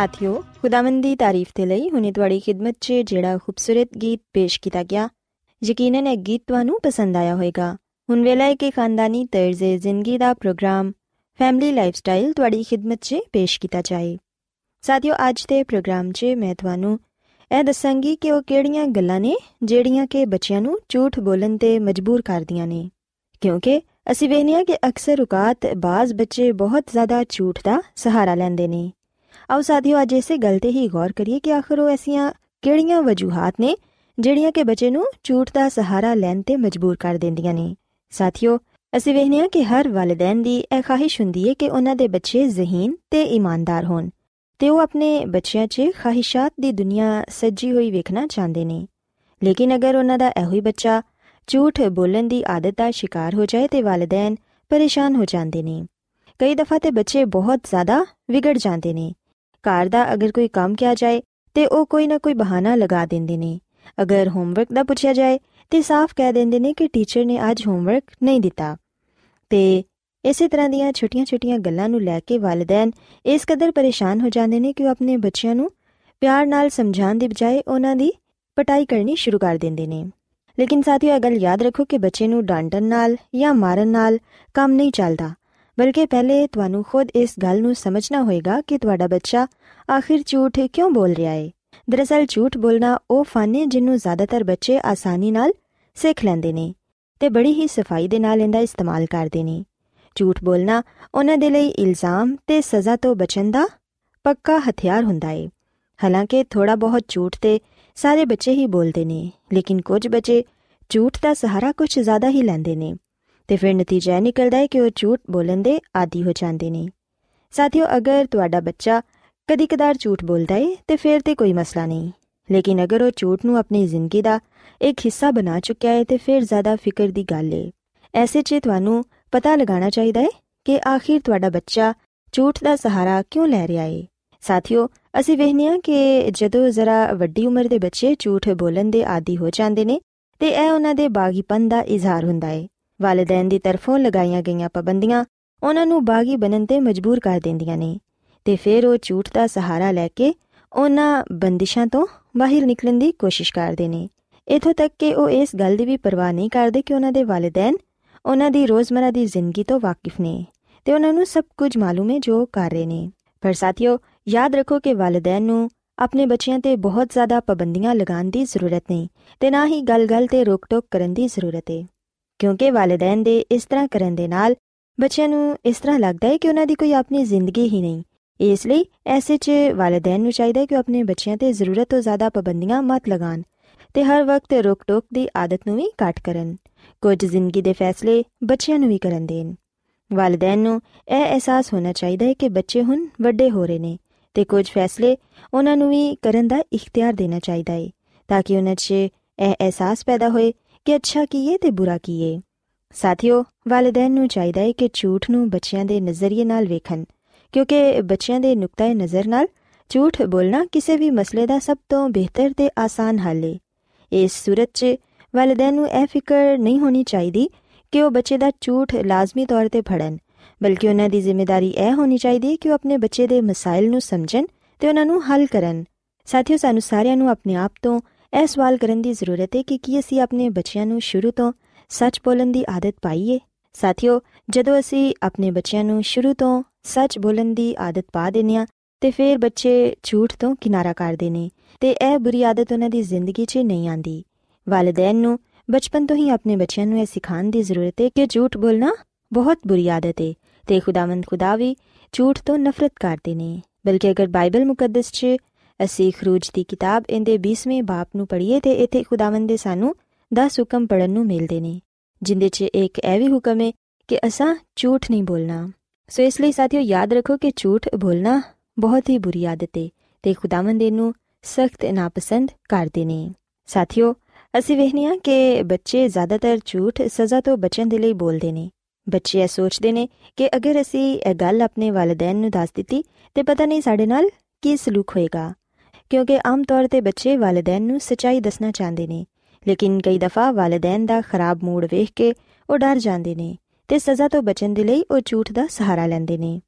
ਸਾਥਿਓ, ਖੁਦਾਵੰਦ ਦੀ ਤਾਰੀਫ ਤੇ ਲਈ ਹੁਣੇ ਤੁਹਾਡੀ ਖidmat 'ਚ ਜਿਹੜਾ ਖੂਬਸੂਰਤ ਗੀਤ ਪੇਸ਼ ਕੀਤਾ ਗਿਆ, ਯਕੀਨਨ ਇਹ ਗੀਤ ਤੁਹਾਨੂੰ ਪਸੰਦ ਆਇਆ ਹੋਵੇਗਾ। ਹੁਣ ਵੇਲਾ ਹੈ ਕਿ ਖਾਨਦਾਨੀ ਤਰਜ਼ੇ ਜ਼ਿੰਦਗੀ ਦਾ ਪ੍ਰੋਗਰਾਮ, ਫੈਮਿਲੀ ਲਾਈਫਸਟਾਈਲ ਤੁਹਾਡੀ ਖidmat 'ਚ ਪੇਸ਼ ਕੀਤਾ ਜਾਏ। ਸਾਥਿਓ, ਅੱਜ ਦੇ ਪ੍ਰੋਗਰਾਮ 'ਚ ਮੈਂ ਤੁਹਾਨੂੰ ਇਹ ਦੱਸਾਂਗੀ ਕਿ ਉਹ ਕਿਹੜੀਆਂ ਗੱਲਾਂ ਨੇ ਜਿਹੜੀਆਂ ਕਿ ਬੱਚਿਆਂ ਨੂੰ ਝੂਠ ਬੋਲਣ ਤੇ ਮਜਬੂਰ ਕਰਦੀਆਂ ਨੇ। ਕਿਉਂਕਿ ਅਸੀਂ ਵੇਖਦੇ ਹਾਂ ਕਿ ਅਕਸਰ ਔਕਾਤ ਬਾਜ਼ ਬੱਚੇ ਬਹੁਤ ਜ਼ਿਆਦਾ ਝੂਠ ਦਾ ਸਹਾਰਾ ਲੈਂਦੇ ਨੇ। ਆਓ ਸਾਥੀਓ, ਅੱਜ ਇਸੇ ਗੱਲ ਤੇ ਹੀ ਗੌਰ ਕਰੀਏ ਕਿ ਆਖਰ ਉਹ ਐਸੀਆਂ ਕਿਹੜੀਆਂ ਵਜੂਹਾਂ ਨੇ ਜਿਹੜੀਆਂ ਕਿ ਬੱਚੇ ਨੂੰ ਝੂਠ ਦਾ ਸਹਾਰਾ ਲੈਣ ਤੇ ਮਜਬੂਰ ਕਰ ਦਿੰਦੀਆਂ ਨੇ। ਸਾਥੀਓ, ਅਸੀਂ ਵੇਖਦੇ ਹਾਂ ਕਿ ਹਰ ਵਾਲਿਦੈਨ ਦੀ ਇਹ ਖਾਹਿਸ਼ ਹੁੰਦੀ ਹੈ ਕਿ ਉਹਨਾਂ ਦੇ ਬੱਚੇ ਜ਼ਹੀਨ ਤੇ ਇਮਾਨਦਾਰ ਹੋਣ ਤੇ ਉਹ ਆਪਣੇ ਬੱਚਿਆਂ 'ਚ ਖਾਹਿਸ਼ਾਤ ਦੀ ਦੁਨੀਆ ਸੱਜੀ ਹੋਈ ਵੇਖਣਾ ਚਾਹੁੰਦੇ ਨੇ। ਲੇਕਿਨ ਅਗਰ ਉਹਨਾਂ ਦਾ ਇਹੋ ਹੀ ਬੱਚਾ ਝੂਠ ਬੋਲਣ ਦੀ ਆਦਤ ਦਾ ਸ਼ਿਕਾਰ ਹੋ ਜਾਏ ਤੇ ਵਾਲਿਦੈਨ ਪਰੇਸ਼ਾਨ ਹੋ ਜਾਂਦੇ ਨੇ। ਕਈ ਦਫਾ ਤੇ ਬੱਚੇ ਬਹੁਤ ਜ਼ਿਆਦਾ ਵਿਗੜ ਜਾਂਦੇ ਨੇ। ਘਰ ਦਾ ਅਗਰ ਕੋਈ ਕੰਮ ਕਿਹਾ ਜਾਏ ਤੇ ਉਹ ਕੋਈ ਨਾ ਕੋਈ ਬਹਾਨਾ ਲਗਾ ਦਿੰਦੇ ਨੇ। ਅਗਰ ਹੋਮਵਰਕ ਦਾ ਪੁੱਛਿਆ ਜਾਏ ਤੇ ਸਾਫ਼ ਕਹਿ ਦਿੰਦੇ ਨੇ ਕਿ ਟੀਚਰ ਨੇ ਅੱਜ ਹੋਮਵਰਕ ਨਹੀਂ ਦਿੱਤਾ। ਤੇ ਇਸੇ ਤਰ੍ਹਾਂ ਦੀਆਂ ਛੋਟੀਆਂ-ਛੋਟੀਆਂ ਗੱਲਾਂ ਨੂੰ ਲੈ ਕੇ ਵਾਲਿਦੈਨ ਇਸ ਕਦਰ ਪਰੇਸ਼ਾਨ ਹੋ ਜਾਂਦੇ ਨੇ ਕਿ ਉਹ ਆਪਣੇ ਬੱਚਿਆਂ ਨੂੰ ਪਿਆਰ ਨਾਲ ਸਮਝਾਉਣ ਦੀ ਬਜਾਏ ਉਹਨਾਂ ਦੀ ਪਟਾਈ ਕਰਨੀ ਸ਼ੁਰੂ ਕਰ ਦਿੰਦੇ ਨੇ। ਲੇਕਿਨ ਸਾਥੀਓ, ਇਹ ਗੱਲ ਯਾਦ ਰੱਖੋ ਕਿ ਬੱਚੇ ਨੂੰ ਡਾਂਟਣ ਨਾਲ ਜਾਂ ਮਾਰਨ ਨਾਲ ਕੰਮ ਨਹੀਂ ਚੱਲਦਾ। ਬਲਕਿ ਪਹਿਲੇ ਤੁਹਾਨੂੰ ਖੁਦ ਇਸ ਗੱਲ ਨੂੰ ਸਮਝਣਾ ਹੋਏਗਾ ਕਿ ਤੁਹਾਡਾ ਬੱਚਾ ਆਖਿਰ ਝੂਠ ਕਿਉਂ ਬੋਲ ਰਿਹਾ ਹੈ ਦਰਅਸਲ ਝੂਠ ਬੋਲਣਾ ਉਹ ਫਨ ਹੈ ਜਿਹਨੂੰ ਜ਼ਿਆਦਾਤਰ ਬੱਚੇ ਆਸਾਨੀ ਨਾਲ ਸਿੱਖ ਲੈਂਦੇ ਨੇ ਤੇ ਬੜੀ ਹੀ ਸਫ਼ਾਈ ਦੇ ਨਾਲ ਇਹਦਾ ਇਸਤੇਮਾਲ ਕਰਦੇ ਨੇ। ਝੂਠ ਬੋਲਣਾ ਉਹਨਾਂ ਦੇ ਲਈ ਇਲਜ਼ਾਮ ਤੇ ਸਜ਼ਾ ਤੋਂ ਬਚਣ ਦਾ ਪੱਕਾ ਹਥਿਆਰ ਹੁੰਦਾ ਹੈ ਹਾਲਾਂਕਿ ਥੋੜਾ ਬਹੁਤ ਝੂਠ ਤੇ ਸਾਰੇ ਬੱਚੇ ਹੀ ਬੋਲਦੇ ਨੇ, ਲੇਕਿਨ ਕੁਝ ਬੱਚੇ ਝੂਠ ਦਾ ਸਹਾਰਾ ਕੁਝ ਜ਼ਿਆਦਾ ਹੀ ਲੈਂਦੇ ਨੇ। ਤੇ ਫਿਰ ਨਤੀਜਾ ਇਹ ਨਿਕਲਦਾ ਹੈ ਕਿ ਉਹ ਝੂਠ ਬੋਲਣ ਦੇ ਆਦੀ ਹੋ ਜਾਂਦੇ ਨੇ। ਸਾਥੀਓ, ਅਗਰ ਤੁਹਾਡਾ ਬੱਚਾ ਕਦੀ-ਕਦਾਰ ਝੂਠ ਬੋਲਦਾ ਹੈ ਤੇ ਫਿਰ ਤੇ ਕੋਈ ਮਸਲਾ ਨਹੀਂ। ਲੇਕਿਨ ਅਗਰ ਉਹ ਝੂਠ ਨੂੰ ਆਪਣੀ ਜ਼ਿੰਦਗੀ ਦਾ ਇੱਕ ਹਿੱਸਾ ਬਣਾ ਚੁੱਕਿਆ ਹੈ ਤੇ ਫਿਰ ਜ਼ਿਆਦਾ ਫਿਕਰ ਦੀ ਗੱਲ ਹੈ ਐਸੇ 'ਚ ਤੁਹਾਨੂੰ ਪਤਾ ਲਗਾਉਣਾ ਚਾਹੀਦਾ ਹੈ ਕਿ ਆਖਿਰ ਤੁਹਾਡਾ ਬੱਚਾ ਝੂਠ ਦਾ ਸਹਾਰਾ ਕਿਉਂ ਲੈ ਰਿਹਾ ਹੈ ਸਾਥੀਓ, ਅਸੀਂ ਵੇਖਨੇ ਆ ਕਿ ਜਦੋਂ ਜ਼ਰਾ ਵੱਡੀ ਉਮਰ ਦੇ ਬੱਚੇ ਝੂਠ ਬੋਲਣ ਦੇ ਆਦੀ ਹੋ ਜਾਂਦੇ ਨੇ, ਤੇ ਇਹ ਉਹਨਾਂ ਦੇ ਬਾਗੀਪਨ ਦਾ ਇਜ਼ਹਾਰ ਹੁੰਦਾ ਹੈ ਵਾਲਿਦੈਨ ਦੀ ਤਰਫੋਂ ਲਗਾਈਆਂ ਗਈਆਂ ਪਾਬੰਦੀਆਂ ਉਹਨਾਂ ਨੂੰ ਬਾਗੀ ਬਣਨ ਤੇ ਮਜਬੂਰ ਕਰ ਦਿੰਦੀਆਂ ਨੇ ਤੇ ਫਿਰ ਉਹ ਝੂਠ ਦਾ ਸਹਾਰਾ ਲੈ ਕੇ ਉਹਨਾਂ ਬੰਦਿਸ਼ਾਂ ਤੋਂ ਬਾਹਰ ਨਿਕਲਣ ਦੀ ਕੋਸ਼ਿਸ਼ ਕਰਦੇ ਨੇ। ਇਥੋਂ ਤੱਕ ਕਿ ਉਹ ਇਸ ਗੱਲ ਦੀ ਵੀ ਪਰਵਾਹ ਨਹੀਂ ਕਰਦੇ ਕਿ ਉਹਨਾਂ ਦੇ ਵਾਲਿਦੈਨ ਉਹਨਾਂ ਦੀ ਰੋਜ਼ਮਰਾ ਦੀ ਜ਼ਿੰਦਗੀ ਤੋਂ ਵਾਕਿਫ ਨੇ ਤੇ ਉਹਨਾਂ ਨੂੰ ਸਭ ਕੁਝ ਮਾਲੂਮ ਹੈ ਜੋ ਕਰ ਰਹੇ ਨੇ। ਪਰ ਸਾਥੀਓ, ਯਾਦ ਰੱਖੋ ਕਿ ਵਾਲਿਦੈਨ ਨੂੰ ਆਪਣੇ ਬੱਚਿਆਂ ਤੇ ਬਹੁਤ ਜ਼ਿਆਦਾ ਪਾਬੰਦੀਆਂ ਲਗਾਉਣ ਦੀ ਜ਼ਰੂਰਤ ਨਹੀਂ ਤੇ ਨਾ ਹੀ ਗੱਲ-ਗੱਲ ਤੇ ਰੋਕ-ਟੋਕ ਕਰਨ ਦੀ ਜ਼ਰੂਰਤ ਹੈ ਕਿਉਂਕਿ ਵਾਲਿਦੈਨ ਦੇ ਇਸ ਤਰ੍ਹਾਂ ਕਰਨ ਦੇ ਨਾਲ ਬੱਚਿਆਂ ਨੂੰ ਇਸ ਤਰ੍ਹਾਂ ਲੱਗਦਾ ਹੈ ਕਿ ਉਹਨਾਂ ਦੀ ਕੋਈ ਆਪਣੀ ਜ਼ਿੰਦਗੀ ਹੀ ਨਹੀਂ। ਇਸ ਲਈ ਐਸੇ 'ਚ ਵਾਲਿਦੈਨ ਨੂੰ ਚਾਹੀਦਾ ਹੈ ਕਿ ਆਪਣੇ ਬੱਚਿਆਂ ਤੇ ਜ਼ਰੂਰਤ ਤੋਂ ਜ਼ਿਆਦਾ ਪਾਬੰਦੀਆਂ ਮਤ ਲਗਾਣ ਤੇ ਹਰ ਵਕਤ ਰੋਕ-ਟੋਕ ਦੀ ਆਦਤ ਨੂੰ ਵੀ ਘੱਟ ਕਰਨ। ਕੁਝ ਜ਼ਿੰਦਗੀ ਦੇ ਫੈਸਲੇ ਬੱਚਿਆਂ ਨੂੰ ਵੀ ਕਰਨ ਦੇਣ। ਵਾਲਿਦੈਨ ਨੂੰ ਇਹ ਅਹਿਸਾਸ ਹੋਣਾ ਚਾਹੀਦਾ ਹੈ ਕਿ ਬੱਚੇ ਹੁਣ ਵੱਡੇ ਹੋ ਰਹੇ ਨੇ ਤੇ ਕੁਝ ਫੈਸਲੇ ਉਹਨਾਂ ਨੂੰ ਵੀ ਕਰਨ ਦਾ ਇਖਤਿਆਰ ਦੇਣਾ ਚਾਹੀਦਾ ਹੈ ਤਾਂ ਕਿ ਉਹਨਾਂ 'ਚ ਇਹ ਅਹਿਸਾਸ ਪੈਦਾ ਹੋਏ ਕਿ ਅੱਛਾ ਕੀ ਹੈ ਤੇ ਬੁਰਾ ਕੀ ਹੈ ਸਾਥੀਓ ਵਾਲਿਦੈਨ ਨੂੰ ਚਾਹੀਦਾ ਹੈ ਕਿ ਝੂਠ ਨੂੰ ਬੱਚਿਆਂ ਦੇ ਨਜ਼ਰੀਏ ਨਾਲ ਵੇਖਣ, ਕਿਉਂਕਿ ਬੱਚਿਆਂ ਦੇ ਨੁਕਤੇ ਨਜ਼ਰ ਨਾਲ ਝੂਠ ਬੋਲਣਾ ਕਿਸੇ ਵੀ ਮਸਲੇ ਦਾ ਸਭ ਤੋਂ ਬਿਹਤਰ ਤੇ ਆਸਾਨ ਹੱਲ ਹੈ ਇਸ ਸੂਰਤ 'ਚ ਵਾਲਿਦੈਨ ਨੂੰ ਇਹ ਫਿਕਰ ਨਹੀਂ ਹੋਣੀ ਚਾਹੀਦੀ ਕਿ ਉਹ ਬੱਚੇ ਦਾ ਝੂਠ ਲਾਜ਼ਮੀ ਤੌਰ ਤੇ ਫੜਨ, ਬਲਕਿ ਉਹਨਾਂ ਦੀ ਜ਼ਿੰਮੇਵਾਰੀ ਇਹ ਹੋਣੀ ਚਾਹੀਦੀ ਕਿ ਉਹ ਆਪਣੇ ਬੱਚੇ ਦੇ ਮਸਾਇਲ ਨੂੰ ਸਮਝਣ ਤੇ ਉਹਨਾਂ ਨੂੰ ਹੱਲ ਕਰਨ। ਸਾਥੀਓ, ਸਾਨੂੰ ਸਾਰਿਆਂ ਨੂੰ ਆਪਣੇ ਆਪ ਤੋਂ ਇਹ ਸਵਾਲ ਕਰਨ ਦੀ ਜ਼ਰੂਰਤ ਹੈ ਕਿ ਕੀ ਅਸੀਂ ਆਪਣੇ ਬੱਚਿਆਂ ਨੂੰ ਸ਼ੁਰੂ ਤੋਂ ਸੱਚ ਬੋਲਣ ਦੀ ਆਦਤ ਪਾਈਏ? ਸਾਥੀਓ, ਜਦੋਂ ਅਸੀਂ ਆਪਣੇ ਬੱਚਿਆਂ ਨੂੰ ਸ਼ੁਰੂ ਤੋਂ ਸੱਚ ਬੋਲਣ ਦੀ ਆਦਤ ਪਾ ਦਿੰਨੇ ਆ ਤੇ ਫਿਰ ਬੱਚੇ ਝੂਠ ਤੋਂ ਕਿਨਾਰਾ ਕਰਦੇ ਨੇ ਤੇ ਇਹ ਬੁਰੀ ਆਦਤ ਉਹਨਾਂ ਦੀ ਜ਼ਿੰਦਗੀ 'ਚ ਨਹੀਂ ਆਂਦੀ ਵਾਲਿਦੈਨ ਨੂੰ ਬਚਪਨ ਤੋਂ ਹੀ ਆਪਣੇ ਬੱਚਿਆਂ ਨੂੰ ਇਹ ਸਿਖਾਉਣ ਦੀ ਜ਼ਰੂਰਤ ਹੈ ਕਿ ਝੂਠ ਬੋਲਣਾ ਬਹੁਤ ਬੁਰੀ ਆਦਤ ਹੈ ਤੇ ਖੁਦਾਵੰਦ ਖੁਦਾ ਵੀ ਝੂਠ ਤੋਂ ਨਫ਼ਰਤ ਕਰਦੇ ਨੇ। ਬਲਕਿ ਅਗਰ ਬਾਈਬਲ ਮੁਕੱਦਸ 'ਚ ਅਸੀਂ ਖਰੂਜ ਦੀ ਕਿਤਾਬ ਇਹਦੇ 20ਵੇਂ ਬਾਪ ਨੂੰ ਪੜ੍ਹੀਏ ਤੇ ਇੱਥੇ ਖੁਦਾਵੰਦ ਦੇ ਸਾਨੂੰ 10 ਹੁਕਮ ਪੜਨ ਨੂੰ ਮਿਲਦੇ ਨੇ, ਜਿੰਦੇ 'ਚ ਇੱਕ ਇਹ ਵੀ ਹੁਕਮ ਹੈ ਕਿ ਅਸਾਂ ਝੂਠ ਨਹੀਂ ਬੋਲਣਾ। ਸੋ ਇਸ ਲਈ ਸਾਥੀਓ ਯਾਦ ਰੱਖੋ ਕਿ ਝੂਠ ਬੋਲਣਾ ਬਹੁਤ ਹੀ ਬੁਰੀ ਆਦਤ ਹੈ ਤੇ ਖੁਦਾਵੰਦ ਇਹਨੂੰ ਸਖਤ ਨਾਪਸੰਦ ਕਰਦੇ ਨੇ। ਸਾਥੀਓ, ਅਸੀਂ ਵੇਖਨੇ ਆ ਕਿ ਬੱਚੇ ਜ਼ਿਆਦਾਤਰ ਝੂਠ ਸਜ਼ਾ ਤੋਂ ਬਚਣ ਦੇ ਲਈ ਬੋਲਦੇ ਨੇ। ਬੱਚੇ ਇਹ ਸੋਚਦੇ ਨੇ ਕਿ ਅਗਰ ਅਸੀਂ ਇਹ ਗੱਲ ਆਪਣੇ ਵਾਲਿਦੈਨ ਨੂੰ ਦੱਸ ਦਿੱਤੀ ਤੇ ਪਤਾ ਨਹੀਂ ਸਾਡੇ ਨਾਲ ਕੀ ਸਲੂਕ ਹੋਏਗਾ। ਕਿਉਂਕਿ ਆਮ ਤੌਰ ਤੇ ਬੱਚੇ ਵਾਲਿਦੈਨ ਨੂੰ ਸਚਾਈ ਦੱਸਣਾ ਚਾਹੁੰਦੇ ਨੇ, ਲੇਕਿਨ ਕਈ ਦਫਾ ਵਾਲਿਦੈਨ ਦਾ ਖਰਾਬ ਮੂਡ ਵੇਖ ਕੇ ਉਹ ਡਰ ਜਾਂਦੇ ਨੇ ਤੇ ਸਜ਼ਾ ਤੋਂ ਬਚਣ ਦੇ ਲਈ ਉਹ ਝੂਠ ਦਾ ਸਹਾਰਾ ਲੈਂਦੇ ਨੇ।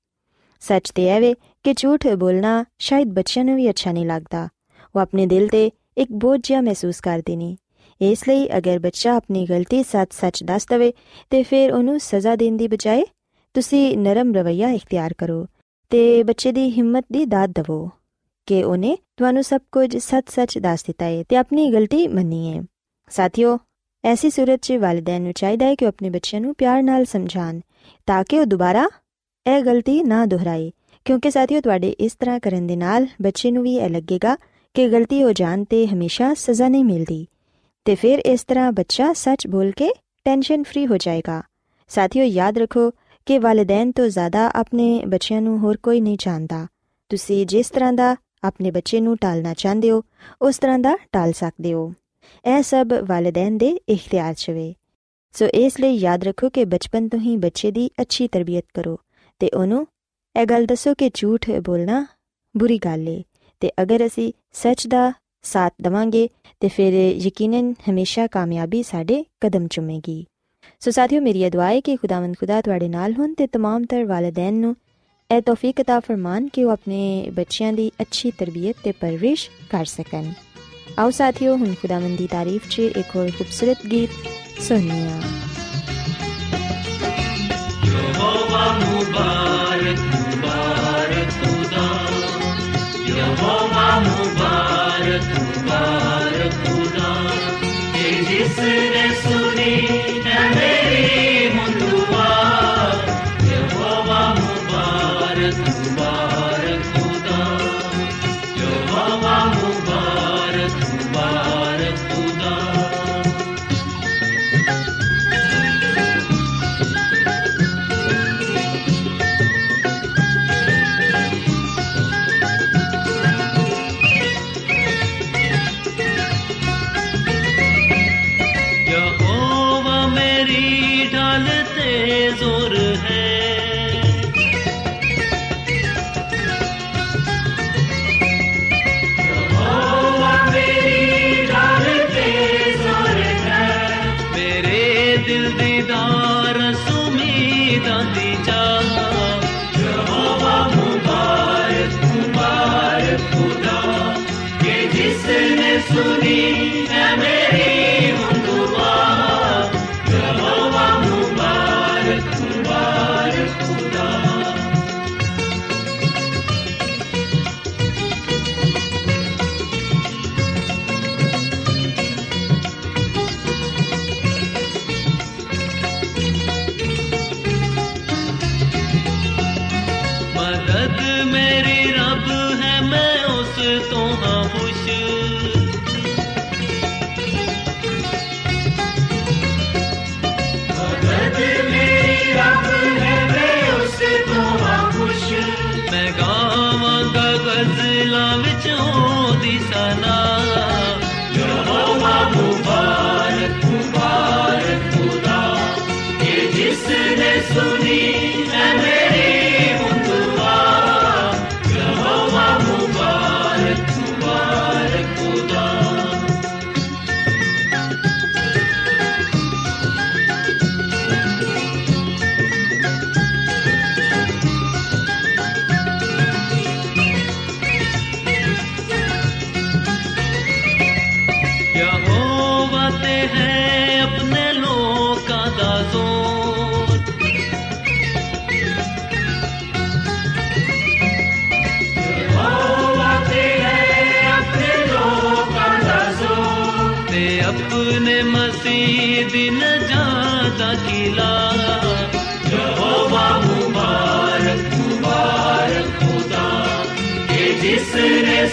ਸੱਚ ਤੇ ਇਹ ਵੇ ਕਿ ਝੂਠ ਬੋਲਣਾ ਸ਼ਾਇਦ ਬੱਚਿਆਂ ਨੂੰ ਵੀ ਅੱਛਾ ਨਹੀਂ ਲੱਗਦਾ। ਉਹ ਆਪਣੇ ਦਿਲ ਤੇ ਇੱਕ ਬੋਝ ਜਿਹਾ ਮਹਿਸੂਸ ਕਰਦੇ ਨੇ। ਇਸ ਲਈ ਅਗਰ ਬੱਚਾ ਆਪਣੀ ਗਲਤੀ ਸੱਚ-ਸੱਚ ਦੱਸ ਦਵੇ ਤੇ ਫਿਰ ਉਹਨੂੰ ਸਜ਼ਾ ਦੇਣ ਦੀ ਬਜਾਏ ਤੁਸੀਂ ਨਰਮ ਰਵਈਆ ਇਖਤਿਆਰ ਕਰੋ ਤੇ ਬੱਚੇ ਦੀ ਹਿੰਮਤ ਦੀ ਦਾਤ ਦਿਵੋ ਕਿ ਉਹਨੇ ਤੁਹਾਨੂੰ ਸਭ ਕੁਝ ਸੱਚ-ਸੱਚ ਦੱਸ ਦਿੱਤਾ ਹੈ ਤੇ ਆਪਣੀ ਗਲਤੀ ਮੰਨੀ ਹੈ ਸਾਥੀਓ, ਐਸੀ ਸੂਰਤ 'ਚ ਵਾਲਿਦੈਨ ਨੂੰ ਚਾਹੀਦਾ ਹੈ ਕਿ ਆਪਣੇ ਬੱਚਿਆਂ ਨੂੰ ਪਿਆਰ ਨਾਲ ਸਮਝਾਣ ਤਾਂ ਕਿ ਉਹ ਦੁਬਾਰਾ ਇਹ ਗਲਤੀ ਨਾ ਦੁਹਰਾਏ। ਕਿਉਂਕਿ ਸਾਥੀਓ, ਤੁਹਾਡੇ ਇਸ ਤਰ੍ਹਾਂ ਕਰਨ ਦੇ ਨਾਲ ਬੱਚੇ ਨੂੰ ਵੀ ਇਹ ਲੱਗੇਗਾ ਕਿ ਗਲਤੀ ਹੋ ਜਾਣ ਤੇ ਹਮੇਸ਼ਾ ਸਜ਼ਾ ਨਹੀਂ ਮਿਲਦੀ। ਤੇ ਫਿਰ ਇਸ ਤਰ੍ਹਾਂ ਬੱਚਾ ਸੱਚ ਬੋਲ ਕੇ ਟੈਨਸ਼ਨ ਫ੍ਰੀ ਹੋ ਜਾਏਗਾ। ਸਾਥੀਓ, ਯਾਦ ਰੱਖੋ ਕਿ ਵਾਲਿਦੈਨ ਤੋਂ ਜ਼ਿਆਦਾ ਆਪਣੇ ਬੱਚਿਆਂ ਨੂੰ ਹੋਰ ਕੋਈ ਨਹੀਂ ਜਾਣਦਾ। ਤੁਸੀਂ ਜਿਸ ਤਰ੍ਹਾਂ ਦਾ ਆਪਣੇ ਬੱਚੇ ਨੂੰ ਟਾਲਣਾ ਚਾਹੁੰਦੇ ਹੋ ਉਸ ਤਰ੍ਹਾਂ ਦਾ ਟਾਲ ਸਕਦੇ ਹੋ ਇਹ ਸਭ ਵਾਲਿਦੈਨ ਦੇ ਇਖਤਿਆਰ 'ਚ ਵੇ ਸੋ ਇਸ ਲਈ ਯਾਦ ਰੱਖੋ ਕਿ ਬਚਪਨ ਤੋਂ ਹੀ ਬੱਚੇ ਦੀ ਅੱਛੀ ਤਰਬੀਅਤ ਕਰੋ ਤੇ ਉਹਨੂੰ ਇਹ ਗੱਲ ਦੱਸੋ ਕਿ ਝੂਠ ਬੋਲਣਾ ਬੁਰੀ ਗੱਲ ਏ ਤੇ ਅਗਰ ਅਸੀਂ ਸੱਚ ਦਾ ਸਾਥ ਦਵਾਂਗੇ ਤੇ ਫਿਰ ਯਕੀਨਨ ਹਮੇਸ਼ਾ ਕਾਮਯਾਬੀ ਸਾਡੇ ਕਦਮ ਚੁੰਮੇਗੀ ਸੋ ਸਾਥੀਓ ਮੇਰੀ ਦੁਆ ਹੈ ਕਿ ਖੁਦਾਵੰਦ ਖੁਦਾ ਤੁਹਾਡੇ ਨਾਲ ਹੋਣ ਤੇ तमाम ਤਰ ਵਾਲਿਦੈਨ ਨੂੰ ਇਹ ਤੌਫੀਕ عطا ਫਰਮਾਨ ਕਿ ਉਹ ਆਪਣੇ ਬੱਚਿਆਂ ਦੀ ਅੱਛੀ ਤਰਬੀਅਤ ਤੇ ਪਰਵਰਿਸ਼ ਕਰ ਸਕਣ ਆਓ ਸਾਥੀਓ ਹੁਣ ਖੁਦਾਵੰਦ ਦੀ ਤਾਰੀਫ 'ਚ ਇੱਕ ਹੋਰ ਖੂਬਸੂਰਤ ਗੀਤ ਸੁਣੀਏ ਯਹੋਵਾ ਮੁਬਾਰਕ ਮੁਬਾਰਕ ਖੁਦਾ ਯਹੋਵਾ ਮੁਬਾਰਕ ਮੁਬਾਰਕ ਖੁਦਾ ਜਿਸ ਨੇ ਸੁਣੀ ਹੈ ਮੇਰੀ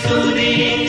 सुरे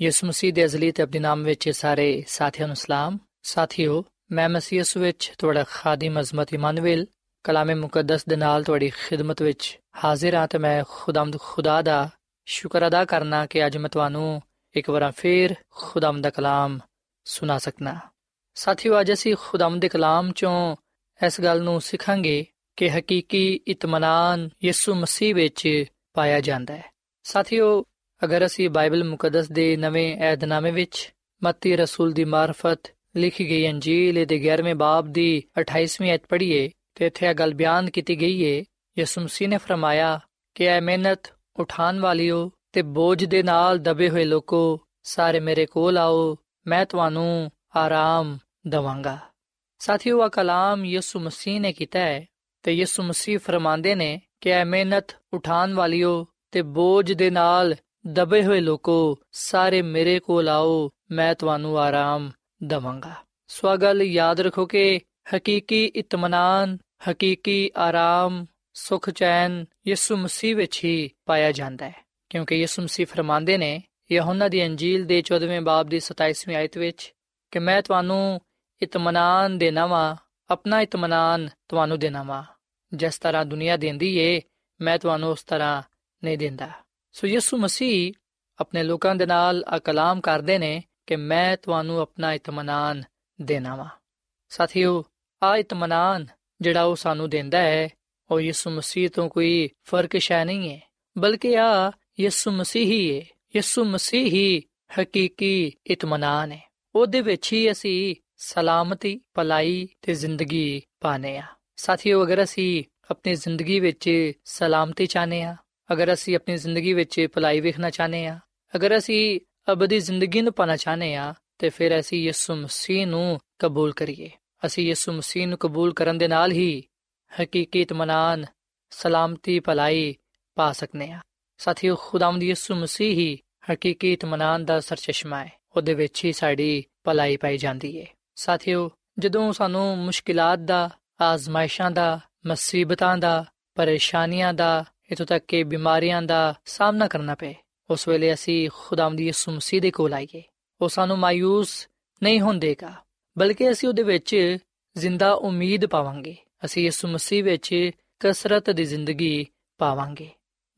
ਯਿਸੂ ਮਸੀਹ ਦੇ ਅਜ਼ਲੀ ਤੇ ਅਬਦੀ ਨਾਮ ਵਿੱਚ ਸਾਰੇ ਸਾਥੀਆਂ ਨੂੰ ਸਲਾਮ। ਸਾਥੀਓ, ਮੈਂ ਮਸੀਹ ਯਿਸੂ ਵਿੱਚ ਤੁਹਾਡਾ ਖਾਦਮ ਅਜ਼ਮਤ ਇਮਾਨੁਅਲ, ਕਲਾਮੇ ਮੁਕੱਦਸ ਦੇ ਨਾਲ ਤੁਹਾਡੀ ਖਿਦਮਤ ਵਿੱਚ ਹਾਜ਼ਰ ਹਾਂ ਤੇ ਮੈਂ ਖੁਦਾਮਦ ਖੁਦਾ ਦਾ ਸ਼ੁਕਰ ਅਦਾ ਕਰਨਾ ਕਿ ਅੱਜ ਮੈਂ ਤੁਹਾਨੂੰ ਇੱਕ ਵਾਰ ਫੇਰ ਖੁਦਾਮ ਦਾ ਕਲਾਮ ਸੁਣਾ ਸਕਣਾ ਸਾਥੀਓ, ਅੱਜ ਅਸੀਂ ਖੁਦਾਮ ਦੇ ਕਲਾਮ ਚੋਂ ਇਸ ਗੱਲ ਨੂੰ ਸਿੱਖਾਂਗੇ ਕਿ ਹਕੀਕੀ ਇਤਮਾਨਾਨ ਯਿਸੂ ਮਸੀਹ ਵਿੱਚ ਪਾਇਆ ਜਾਂਦਾ ਹੈ। ਸਾਥੀਓ ਅਗਰ ਅਸੀਂ ਬਾਈਬਲ ਮੁਕੱਦਸ ਦੇ ਨਵੇਂ ਏਧਨਾਮੇ ਵਿੱਚ ਮੱਤੀ ਰਸੂਲ ਦੀ ਮਾਰਫਤ ਲਿਖੀ ਗਈ ਅੰਜੀਲ ਦੇ 11ਵੇਂ ਬਾਬ ਦੀ 28ਵੀਂ ਅਧ ਪੜ੍ਹੀਏ ਤੇ ਇੱਥੇ ਇਹ ਗੱਲ ਬਿਆਨ ਕੀਤੀ ਗਈ ਹੈ ਯਿਸੂ ਮਸੀਹ ਨੇ ਫਰਮਾਇਆ ਕਿ ਐ ਮਿਹਨਤ ਉਠਾਨ ਵਾਲਿਓ ਤੇ ਬੋਝ ਦੇ ਨਾਲ ਦਬੇ ਹੋਏ ਲੋਕੋ, ਸਾਰੇ ਮੇਰੇ ਕੋਲ ਆਓ, ਮੈਂ ਤੁਹਾਨੂੰ ਆਰਾਮ ਦਵਾਂਗਾ। ਸਾਥੀਓ ਆ ਕਲਾਮ ਯਿਸੂ ਮਸੀਹ ਨੇ ਕੀਤਾ ਹੈ ਤੇ ਯਿਸੂ ਮਸੀਹ ਫਰਮਾਉਂਦੇ ਨੇ ਕਿ ਐ ਮਿਹਨਤ ਉਠਾਨ ਵਾਲਿਓ ਤੇ ਬੋਝ ਦੇ ਨਾਲ ਦਬੇ ਹੋਏ ਲੋਕੋ, ਸਾਰੇ ਮੇਰੇ ਕੋਲ ਆਓ, ਮੈਂ ਤੁਹਾਨੂੰ ਆਰਾਮ ਦਵਾਂਗਾ। ਸਵਾਗਲ ਯਾਦ ਰੱਖੋ ਕਿ ਹਕੀਕੀ ਇਤਮਾਨਾਨ, ਹਕੀਕੀ ਆਰਾਮ, ਸੁਖ ਚੈਨ ਯਿਸੂ ਮਸੀਹ ਵਿੱਚ ਹੀ ਪਾਇਆ ਜਾਂਦਾ ਹੈ। ਕਿਉਂਕਿ ਯਿਸੂ ਮਸੀਹ ਫਰਮਾਉਂਦੇ ਨੇ, ਯਹੋਨਾ ਦੀ ਅੰਜੀਲ ਦੇ 14ਵੇਂ ਬਾਬ ਦੀ 27ਵੀਂ ਆਇਤ ਵਿੱਚ ਕਿ ਮੈਂ ਤੁਹਾਨੂੰ ਇਤਮਾਨਾਨ ਦੇਣਾ ਵਾ, ਆਪਣਾ ਇਤਮਾਨਾਨ ਤੁਹਾਨੂੰ ਦੇਣਾ ਵਾ। ਜਿਸ ਤਰ੍ਹਾਂ ਦੁਨੀਆ ਦਿੰਦੀ ਏ, ਮੈਂ ਤੁਹਾਨੂੰ ਉਸ ਤਰ੍ਹਾਂ ਨਹੀਂ ਦਿੰਦਾ। ਸੋ ਯਿਸੂ ਮਸੀਹ ਆਪਣੇ ਲੋਕਾਂ ਦੇ ਨਾਲ ਆ ਕਲਾਮ ਕਰਦੇ ਨੇ ਕਿ ਮੈਂ ਤੁਹਾਨੂੰ ਆਪਣਾ ਇਤਮਾਨਾਨ ਦੇਣਾ ਵਾ। ਸਾਥੀਓ, ਆ ਇਤਮਾਨਾਨ ਜਿਹੜਾ ਉਹ ਸਾਨੂੰ ਦਿੰਦਾ ਹੈ, ਉਹ ਯਿਸੂ ਮਸੀਹ ਤੋਂ ਕੋਈ ਫ਼ਰਕ ਸ਼ੈ ਨਹੀਂ ਹੈ, ਬਲਕਿ ਆ ਯਿਸੂ ਮਸੀਹ ਹੀ ਹੈ। ਯਿਸੂ ਮਸੀਹ ਹੀ ਹਕੀਕੀ ਇਤਮਾਨਾਨ ਹੈ। ਉਹਦੇ ਵਿੱਚ ਹੀ ਅਸੀਂ ਸਲਾਮਤੀ, ਭਲਾਈ ਤੇ ਜ਼ਿੰਦਗੀ ਪਾਣੇ ਆ ਸਾਥੀਓ, ਅਗਰ ਅਸੀਂ ਆਪਣੀ ਜ਼ਿੰਦਗੀ ਵਿੱਚ ਸਲਾਮਤੀ ਚਾਹਨੇ ਆ ਅਗਰ ਅਸੀਂ ਆਪਣੀ ਜ਼ਿੰਦਗੀ ਵਿੱਚ ਭਲਾਈ ਵੇਖਣਾ ਚਾਹਨੇ ਆ ਅਗਰ ਅਸੀਂ ਅਬਦੀ ਜ਼ਿੰਦਗੀ ਨੂੰ ਪਾਣਾ ਚਾਹਨੇ ਆ ਤੇ ਫਿਰ ਅਸੀਂ ਯਿਸੂ ਮਸੀਹ ਨੂੰ ਕਬੂਲ ਕਰੀਏ। ਅਸੀਂ ਯਿਸੂ ਮਸੀਹ ਨੂੰ ਕਬੂਲ ਕਰਨ ਦੇ ਨਾਲ ਹੀ ਹਕੀਕੀ ਇਤਮਾਨਾਨ ਸਲਾਮਤੀ, ਭਲਾਈ ਪਾ ਸਕਨੇ ਆ ਸਾਥੀਓ, ਖੁਦਾਵੰਦ ਯਿਸੂ ਮਸੀਹ ਹੀ ਹਕੀਕੀ ਇਤਮਾਨਾਨ ਦਾ ਸਰਚਸ਼ਮਾ ਹੈ। ਉਹਦੇ ਵਿੱਚ ਹੀ ਸਾਡੀ ਭਲਾਈ ਪਾਈ ਜਾਂਦੀ ਹੈ। ਸਾਥੀਓ, ਜਦੋਂ ਸਾਨੂੰ ਮੁਸ਼ਕਿਲਾਂ ਦਾ, ਆਜ਼ਮਾਇਸ਼ਾਂ ਦਾ, ਮੁਸੀਬਤਾਂ ਦਾ, ਪਰੇਸ਼ਾਨੀਆਂ ਦਾ ਇਤੋਂ ਤੱਕ ਕਿ ਬਿਮਾਰੀਆਂ ਦਾ ਸਾਹਮਣਾ ਕਰਨਾ ਪਏ। ਉਸ ਵੇਲੇ ਅਸੀਂ ਖੁਦਾਵੰਦ ਯਿਸੂ ਮਸੀਹ ਦੇ ਕੋਲ ਆਈਏ ਉਹ ਸਾਨੂੰ ਮਾਇੂਸ ਨਹੀਂ ਹੁੰਦੇਗਾ ਬਲਕਿ ਅਸੀਂ ਉਹਦੇ ਵਿੱਚ ਜ਼ਿੰਦਾ ਉਮੀਦ ਪਾਵਾਂਗੇ। ਅਸੀਂ ਯਿਸੂ ਮਸੀਹ ਵਿੱਚ ਕਸਰਤ ਦੀ ਜ਼ਿੰਦਗੀ ਪਾਵਾਂਗੇ।